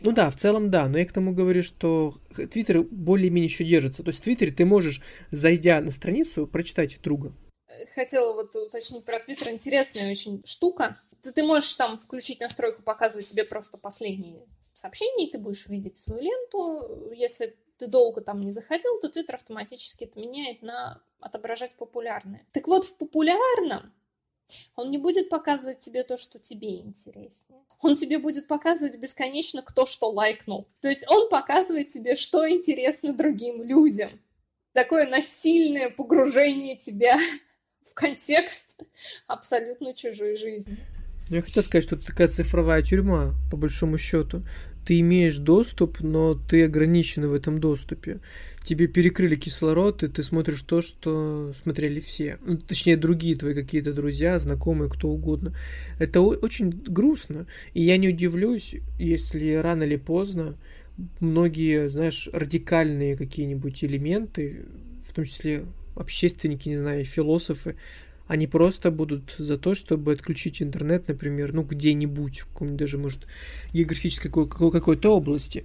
ну да, в целом да, но я к тому говорю, что Твиттер более-менее еще держится. То есть в Твиттере ты можешь, зайдя на страницу, прочитать друга. Хотела вот уточнить про Твиттер. Интересная очень штука. Ты, ты можешь там включить настройку, показывать тебе просто последние сообщения, и ты будешь видеть свою ленту. Если ты долго там не заходил, то Твиттер автоматически это меняет на отображать популярные. Так вот, в популярном он не будет показывать тебе то, что тебе интереснее. Он тебе будет показывать бесконечно, кто что лайкнул. То есть он показывает тебе, что интересно другим людям. Такое насильное погружение тебя в контекст абсолютно чужой жизни. Я хотел сказать, что это такая цифровая тюрьма, по большому счету ты имеешь доступ, но ты ограничен в этом доступе. Тебе перекрыли кислород, и ты смотришь то, что смотрели все. Ну, точнее, другие твои какие-то друзья, знакомые, кто угодно. Это очень грустно. И я не удивлюсь, если рано или поздно многие, знаешь, радикальные какие-нибудь элементы, в том числе общественники, не знаю, философы, они просто будут за то, чтобы отключить интернет, например, ну, где-нибудь, в каком-нибудь даже, может, географической какой-то области.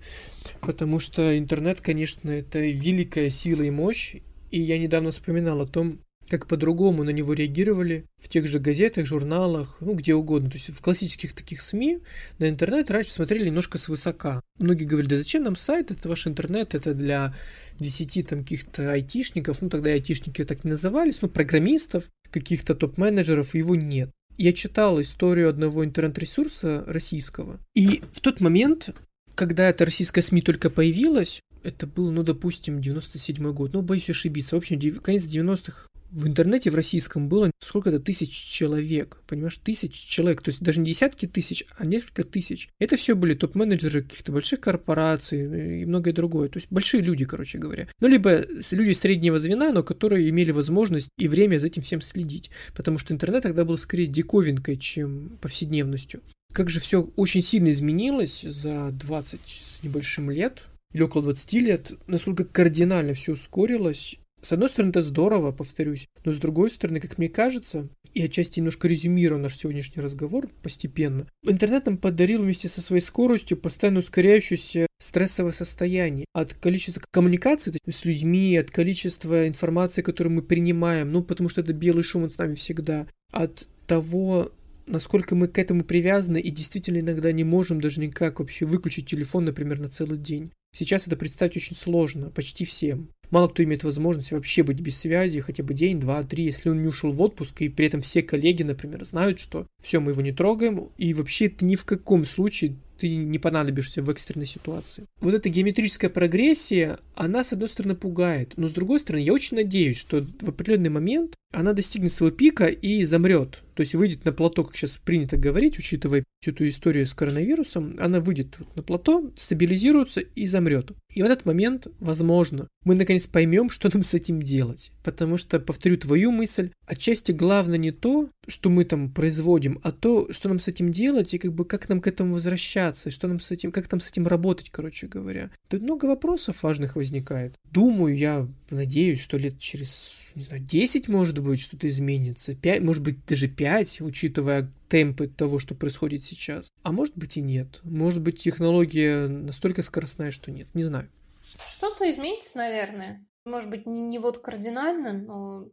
Потому что интернет, конечно, это великая сила и мощь. И я недавно вспоминал о том, как по-другому на него реагировали в тех же газетах, журналах, ну, где угодно. То есть в классических таких СМИ на интернет раньше смотрели немножко свысока. Многие говорили, да зачем нам сайт, это ваш интернет, это для 10 там каких-то айтишников, ну, тогда айтишники так не назывались, ну, программистов, каких-то топ-менеджеров, его нет. Я читал историю одного интернет-ресурса российского, и в тот момент, когда эта российская СМИ только появилась, это был, ну, допустим, 97 год, ну, боюсь ошибиться, в общем, конец 90-х в интернете в российском было сколько-то тысяч человек, понимаешь, тысяч человек, то есть даже не десятки тысяч, а несколько тысяч. Это все были топ-менеджеры каких-то больших корпораций э, и многое другое, то есть большие люди, короче говоря. Ну, либо люди среднего звена, но которые имели возможность и время за этим всем следить, потому что интернет тогда был скорее диковинкой, чем повседневностью. Как же все очень сильно изменилось за 20 с небольшим лет, или около 20 лет, насколько кардинально все ускорилось, с одной стороны, это здорово, повторюсь, но с другой стороны, как мне кажется, и отчасти немножко резюмирую наш сегодняшний разговор постепенно, интернет нам подарил вместе со своей скоростью постоянно ускоряющееся стрессовое состояние от количества коммуникаций с людьми, от количества информации, которую мы принимаем, ну, потому что это белый шум, он с нами всегда, от того, насколько мы к этому привязаны и действительно иногда не можем даже никак вообще выключить телефон, например, на целый день. Сейчас это представить очень сложно, почти всем. Мало кто имеет возможность вообще быть без связи хотя бы день, два, три, если он не ушел в отпуск, и при этом все коллеги, например, знают, что все, мы его не трогаем, и вообще ты ни в каком случае ты не понадобишься в экстренной ситуации. Вот эта геометрическая прогрессия, она, с одной стороны, пугает, но с другой стороны, я очень надеюсь, что в определенный момент она достигнет своего пика и замрет. То есть выйдет на плато, как сейчас принято говорить, учитывая всю эту историю с коронавирусом, она выйдет на плато, стабилизируется и замрет. И в этот момент, возможно, мы наконец поймем, что нам с этим делать. Потому что, повторю твою мысль, отчасти главное не то, что мы там производим, а то, что нам с этим делать и как бы как нам к этому возвращаться, что нам с этим, как там с этим работать, короче говоря. Тут много вопросов важных возникает. Думаю, я надеюсь, что лет через не знаю, 10, может быть, что-то изменится, 5, может быть, даже 5, учитывая темпы того, что происходит сейчас. А может быть и нет. Может быть, технология настолько скоростная, что нет. Не знаю. Что-то изменится, наверное. Может быть, не, не вот кардинально, но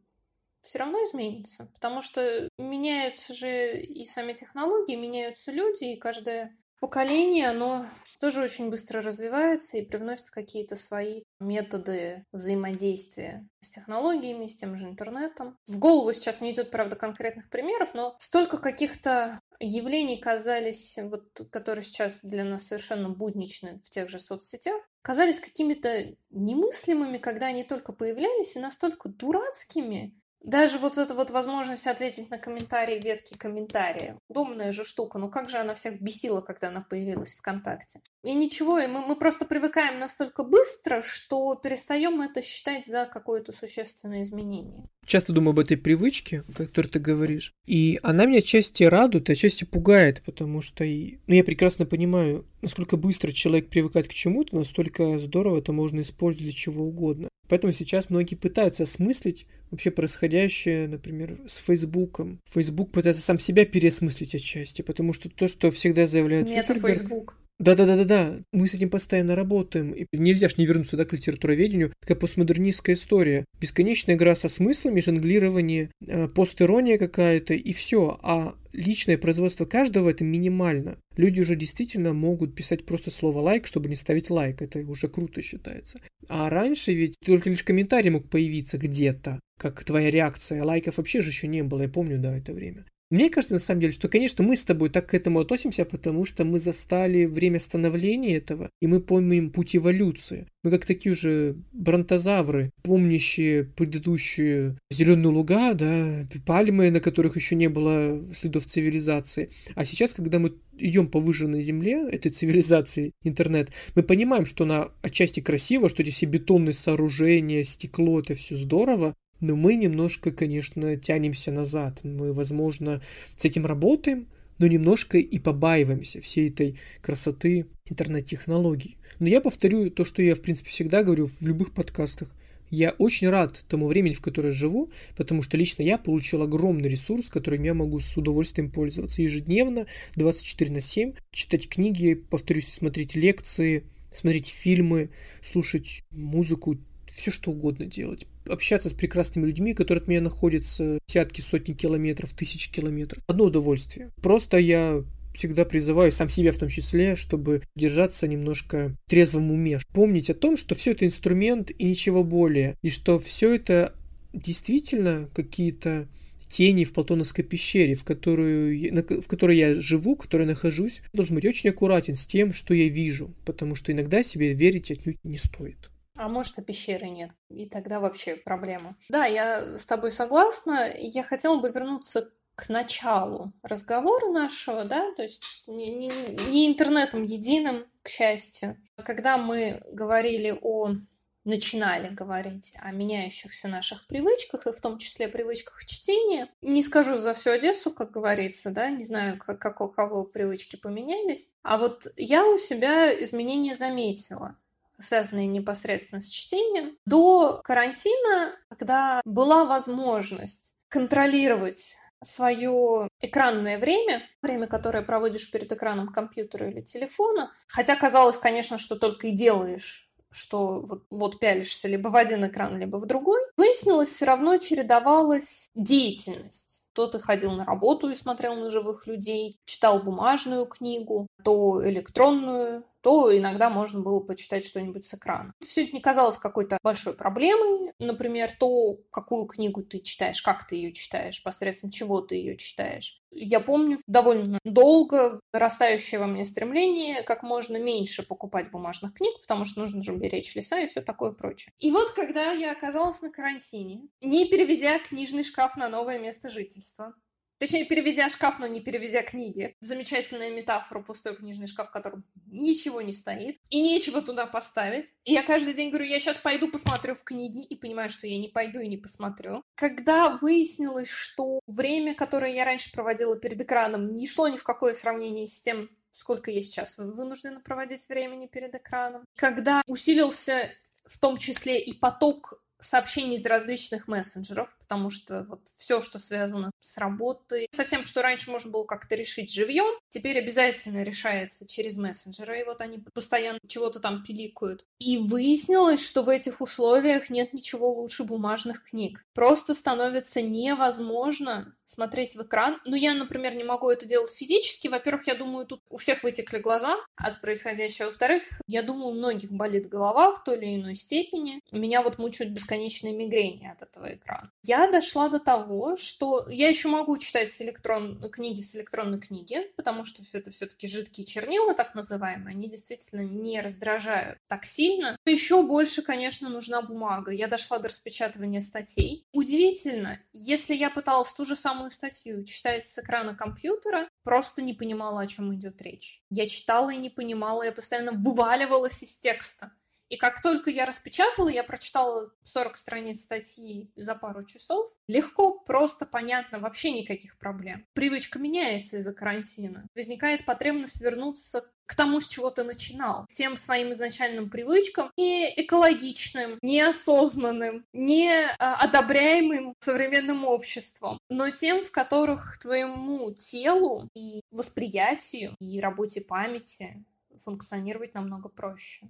все равно изменится. Потому что меняются же и сами технологии, меняются люди, и каждое поколение, оно тоже очень быстро развивается и привносит какие-то свои методы взаимодействия с технологиями, с тем же интернетом. В голову сейчас не идет, правда, конкретных примеров, но столько каких-то явлений казались, вот, которые сейчас для нас совершенно будничны в тех же соцсетях, казались какими-то немыслимыми, когда они только появлялись, и настолько дурацкими, даже вот эта вот возможность ответить на комментарии ветки комментария. Удобная же штука. Ну как же она всех бесила, когда она появилась ВКонтакте. И ничего, и мы, мы просто привыкаем настолько быстро, что перестаем это считать за какое-то существенное изменение. Часто думаю об этой привычке, о которой ты говоришь. И она меня отчасти радует, отчасти пугает, потому что ну, я прекрасно понимаю, насколько быстро человек привыкает к чему-то, настолько здорово это можно использовать для чего угодно. Поэтому сейчас многие пытаются осмыслить вообще происходящее, например, с Фейсбуком. Фейсбук пытается сам себя переосмыслить отчасти, потому что то, что всегда заявляет Нет, Фейсбук. Да-да-да-да-да, мы с этим постоянно работаем. И нельзя ж не вернуться да, к литературоведению. Такая постмодернистская история. Бесконечная игра со смыслами, жонглирование, э, постирония какая-то и все. А личное производство каждого это минимально. Люди уже действительно могут писать просто слово лайк, чтобы не ставить лайк. Это уже круто считается. А раньше ведь только лишь комментарий мог появиться где-то, как твоя реакция. Лайков вообще же еще не было, я помню, да, это время. Мне кажется, на самом деле, что, конечно, мы с тобой так к этому относимся, потому что мы застали время становления этого, и мы помним путь эволюции. Мы как такие уже бронтозавры, помнящие предыдущие зеленые луга, да, пальмы, на которых еще не было следов цивилизации. А сейчас, когда мы идем по выжженной земле этой цивилизации, интернет, мы понимаем, что она отчасти красиво, что эти все бетонные сооружения, стекло, это все здорово, но мы немножко, конечно, тянемся назад. Мы, возможно, с этим работаем, но немножко и побаиваемся всей этой красоты интернет-технологий. Но я повторю то, что я, в принципе, всегда говорю в любых подкастах. Я очень рад тому времени, в котором живу, потому что лично я получил огромный ресурс, которым я могу с удовольствием пользоваться ежедневно, 24 на 7, читать книги, повторюсь, смотреть лекции, смотреть фильмы, слушать музыку, все что угодно делать общаться с прекрасными людьми, которые от меня находятся десятки, сотни километров, тысячи километров. Одно удовольствие. Просто я всегда призываю, сам себя в том числе, чтобы держаться немножко в трезвом уме. Помнить о том, что все это инструмент и ничего более. И что все это действительно какие-то тени в Платоновской пещере, в, которую, в которой я живу, в которой нахожусь, должен быть очень аккуратен с тем, что я вижу, потому что иногда себе верить отнюдь не стоит. А может, и пещеры нет. И тогда вообще проблема. Да, я с тобой согласна. Я хотела бы вернуться к началу разговора нашего, да, то есть не, не, не интернетом единым, к счастью. Когда мы говорили о начинали говорить о меняющихся наших привычках, и в том числе привычках чтения. Не скажу за всю Одессу, как говорится, да, не знаю, как, как у кого привычки поменялись. А вот я у себя изменения заметила связанные непосредственно с чтением, до карантина, когда была возможность контролировать свое экранное время, время, которое проводишь перед экраном компьютера или телефона. Хотя казалось, конечно, что только и делаешь, что вот, вот пялишься либо в один экран, либо в другой. Выяснилось, все равно чередовалась деятельность. То ты ходил на работу и смотрел на живых людей, читал бумажную книгу, то электронную, то иногда можно было почитать что-нибудь с экрана. Все это не казалось какой-то большой проблемой. Например, то, какую книгу ты читаешь, как ты ее читаешь, посредством чего ты ее читаешь. Я помню довольно долго растающее во мне стремление как можно меньше покупать бумажных книг, потому что нужно же беречь леса и все такое прочее. И вот, когда я оказалась на карантине, не перевезя книжный шкаф на новое место жительства, Точнее, перевезя шкаф, но не перевезя книги. Замечательная метафора пустой книжный шкаф, в котором ничего не стоит. И нечего туда поставить. И я каждый день говорю, я сейчас пойду посмотрю в книги, и понимаю, что я не пойду и не посмотрю. Когда выяснилось, что время, которое я раньше проводила перед экраном, не шло ни в какое сравнение с тем, сколько я сейчас вынуждена проводить времени перед экраном. Когда усилился в том числе и поток сообщений из различных мессенджеров, потому что вот все, что связано с работой, совсем, что раньше можно было как-то решить живьем, теперь обязательно решается через мессенджеры, и вот они постоянно чего-то там пиликают. И выяснилось, что в этих условиях нет ничего лучше бумажных книг. Просто становится невозможно смотреть в экран. Ну, я, например, не могу это делать физически. Во-первых, я думаю, тут у всех вытекли глаза от происходящего. Во-вторых, я думаю, у многих болит голова в той или иной степени. Меня вот мучают бесконечные мигрени от этого экрана. Я дошла до того, что я еще могу читать с электрон... книги с электронной книги, потому что это все-таки жидкие чернила, так называемые, они действительно не раздражают так сильно. Еще больше, конечно, нужна бумага. Я дошла до распечатывания статей. Удивительно, если я пыталась ту же самую статью читать с экрана компьютера, просто не понимала, о чем идет речь. Я читала и не понимала, я постоянно вываливалась из текста. И как только я распечатала, я прочитала 40 страниц статьи за пару часов. Легко, просто, понятно, вообще никаких проблем. Привычка меняется из-за карантина. Возникает потребность вернуться к тому, с чего ты начинал, к тем своим изначальным привычкам, не экологичным, неосознанным, не а, одобряемым современным обществом, но тем, в которых твоему телу и восприятию, и работе памяти функционировать намного проще.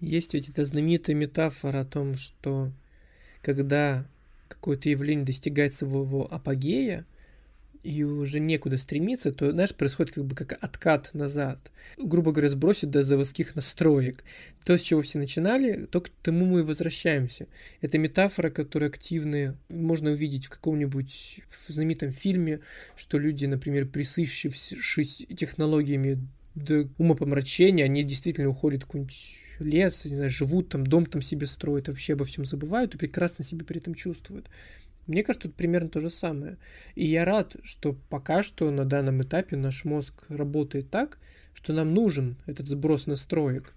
Есть ведь эта знаменитая метафора о том, что когда какое-то явление достигает своего апогея, и уже некуда стремиться, то, знаешь, происходит как бы как откат назад. Грубо говоря, сбросить до заводских настроек. То, с чего все начинали, то к тому мы и возвращаемся. Это метафора, которая активная. Можно увидеть в каком-нибудь знаменитом фильме, что люди, например, присыщившись технологиями до умопомрачения, они действительно уходят в какой-нибудь лес, не знаю, живут там, дом там себе строят, вообще обо всем забывают и прекрасно себя при этом чувствуют. Мне кажется, тут примерно то же самое. И я рад, что пока что на данном этапе наш мозг работает так, что нам нужен этот сброс настроек,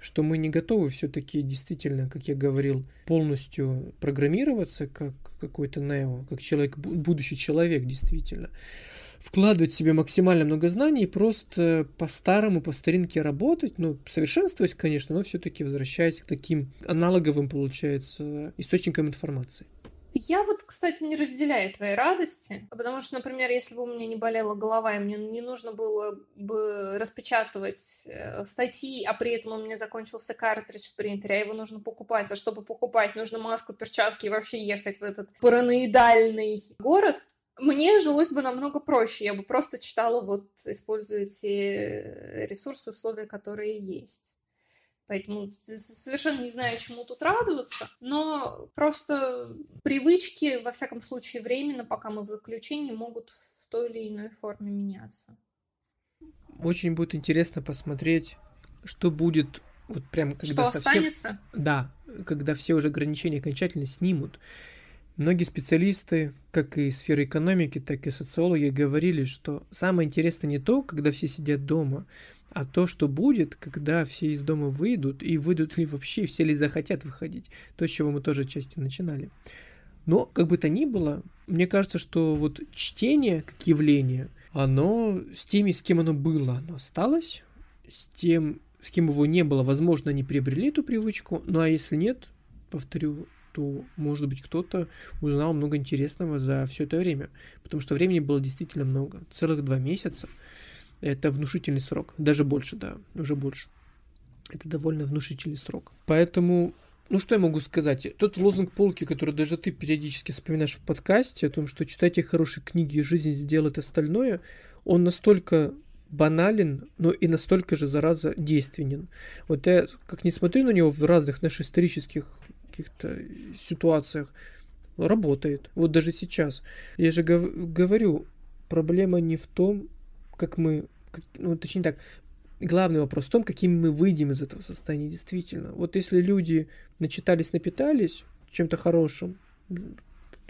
что мы не готовы все-таки действительно, как я говорил, полностью программироваться как какой-то нео, как человек, будущий человек действительно вкладывать в себе максимально много знаний и просто по-старому, по старинке работать, ну, совершенствуясь, конечно, но все-таки возвращаясь к таким аналоговым, получается, источникам информации. Я вот, кстати, не разделяю твоей радости, потому что, например, если бы у меня не болела голова, и мне не нужно было бы распечатывать э, статьи, а при этом у меня закончился картридж в принтере, а его нужно покупать, а чтобы покупать, нужно маску, перчатки и вообще ехать в этот параноидальный город, мне жилось бы намного проще. Я бы просто читала, вот, используя те ресурсы, условия, которые есть. Поэтому совершенно не знаю, чему тут радоваться, но просто привычки, во всяком случае, временно, пока мы в заключении, могут в той или иной форме меняться. Очень будет интересно посмотреть, что будет вот прям когда что совсем... останется? Да, когда все уже ограничения окончательно снимут. Многие специалисты, как и сферы экономики, так и социологи, говорили, что самое интересное не то, когда все сидят дома, а то, что будет, когда все из дома выйдут, и выйдут ли вообще, все ли захотят выходить, то, с чего мы тоже отчасти начинали. Но, как бы то ни было, мне кажется, что вот чтение как явление, оно с теми, с кем оно было, оно осталось, с тем, с кем его не было, возможно, они приобрели эту привычку, ну а если нет, повторю, то, может быть, кто-то узнал много интересного за все это время, потому что времени было действительно много, целых два месяца – это внушительный срок. Даже больше, да, уже больше. Это довольно внушительный срок. Поэтому, ну что я могу сказать? Тот лозунг полки, который даже ты периодически вспоминаешь в подкасте, о том, что читайте хорошие книги и жизнь сделает остальное, он настолько банален, но и настолько же, зараза, действенен. Вот я, как не смотрю на него в разных наших исторических каких-то ситуациях, работает. Вот даже сейчас. Я же гов- говорю, проблема не в том, как мы, как, ну, точнее так, главный вопрос в том, какими мы выйдем из этого состояния действительно. Вот если люди начитались, напитались чем-то хорошим,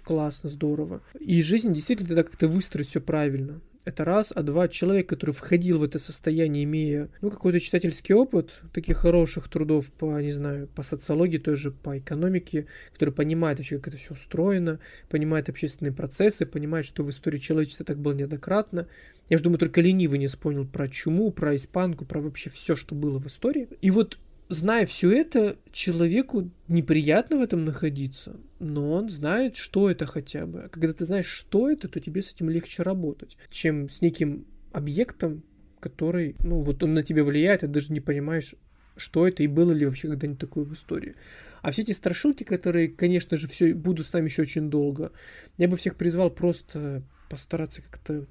классно, здорово, и жизнь действительно тогда как-то выстроить все правильно, это раз, а два, человек, который входил в это состояние, имея, ну, какой-то читательский опыт, таких хороших трудов по, не знаю, по социологии, тоже по экономике, который понимает вообще, как это все устроено, понимает общественные процессы, понимает, что в истории человечества так было неоднократно. Я же думаю, только ленивый не вспомнил про чуму, про испанку, про вообще все, что было в истории. И вот зная все это, человеку неприятно в этом находиться, но он знает, что это хотя бы. А когда ты знаешь, что это, то тебе с этим легче работать, чем с неким объектом, который, ну, вот он на тебя влияет, а даже не понимаешь, что это и было ли вообще когда-нибудь такое в истории. А все эти страшилки, которые, конечно же, все будут с нами еще очень долго, я бы всех призвал просто постараться как-то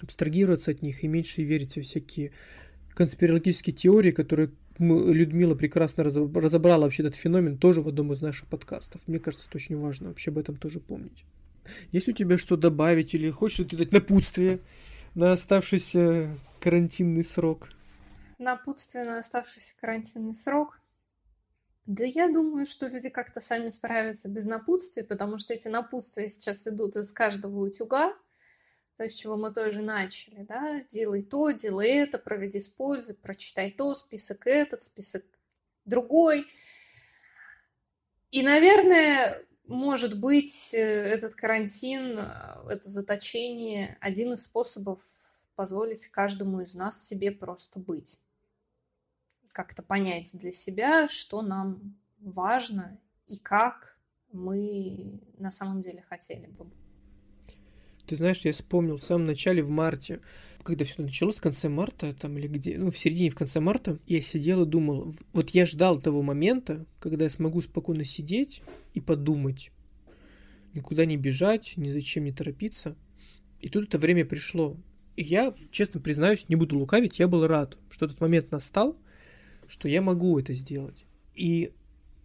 абстрагироваться от них и меньше верить во всякие конспирологические теории, которые Людмила прекрасно разобрала вообще этот феномен тоже в одном из наших подкастов. Мне кажется, это очень важно вообще об этом тоже помнить. Есть у тебя что добавить или хочешь ты дать напутствие на оставшийся карантинный срок? Напутствие на оставшийся карантинный срок? Да я думаю, что люди как-то сами справятся без напутствия, потому что эти напутствия сейчас идут из каждого утюга. То, с чего мы тоже начали, да, делай то, делай это, проведи с пользой, прочитай то, список этот, список другой. И, наверное, может быть, э, этот карантин, э, это заточение один из способов позволить каждому из нас себе просто быть. Как-то понять для себя, что нам важно и как мы на самом деле хотели бы. Ты знаешь, я вспомнил в самом начале, в марте, когда все началось, в конце марта там или где, ну, в середине, в конце марта, я сидел и думал, вот я ждал того момента, когда я смогу спокойно сидеть и подумать, никуда не бежать, ни зачем не торопиться. И тут это время пришло. И я, честно признаюсь, не буду лукавить, я был рад, что этот момент настал, что я могу это сделать. И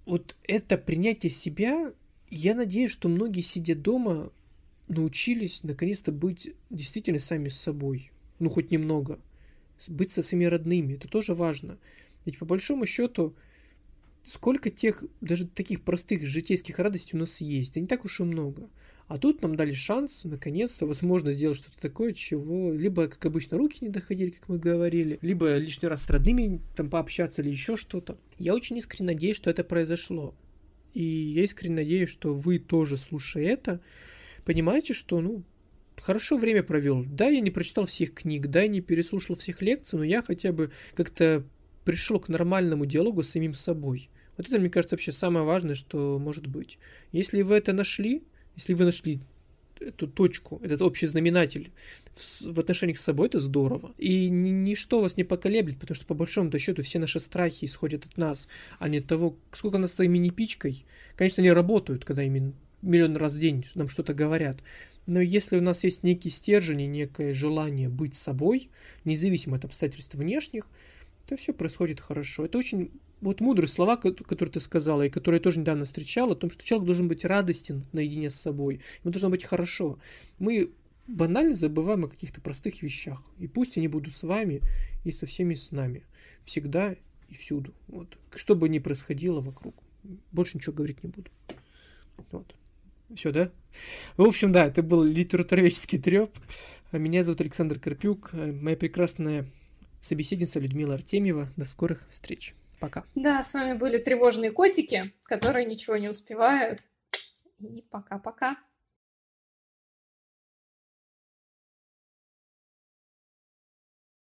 вот это принятие себя, я надеюсь, что многие, сидя дома, научились наконец-то быть действительно сами с собой. Ну, хоть немного. Быть со своими родными. Это тоже важно. Ведь по большому счету, сколько тех, даже таких простых житейских радостей у нас есть. Да не так уж и много. А тут нам дали шанс, наконец-то, возможно, сделать что-то такое, чего либо, как обычно, руки не доходили, как мы говорили, либо лишний раз с родными там пообщаться или еще что-то. Я очень искренне надеюсь, что это произошло. И я искренне надеюсь, что вы тоже, слушая это, понимаете, что, ну, хорошо время провел. Да, я не прочитал всех книг, да, я не переслушал всех лекций, но я хотя бы как-то пришел к нормальному диалогу с самим собой. Вот это, мне кажется, вообще самое важное, что может быть. Если вы это нашли, если вы нашли эту точку, этот общий знаменатель в, отношениях с собой, это здорово. И ни, ничто вас не поколеблет, потому что по большому счету все наши страхи исходят от нас, а не от того, сколько нас ими не пичкой. Конечно, они работают, когда ими миллион раз в день нам что-то говорят. Но если у нас есть некий стержень и некое желание быть собой, независимо от обстоятельств внешних, то все происходит хорошо. Это очень вот мудрые слова, которые ты сказала, и которые я тоже недавно встречал, о том, что человек должен быть радостен наедине с собой. Ему должно быть хорошо. Мы банально забываем о каких-то простых вещах. И пусть они будут с вами и со всеми с нами. Всегда и всюду. Вот. Что бы ни происходило вокруг. Больше ничего говорить не буду. Вот. Все, да? В общем, да, это был литературоведческий треп. Меня зовут Александр Карпюк, моя прекрасная собеседница Людмила Артемьева. До скорых встреч. Пока. Да, с вами были тревожные котики, которые ничего не успевают. И пока-пока.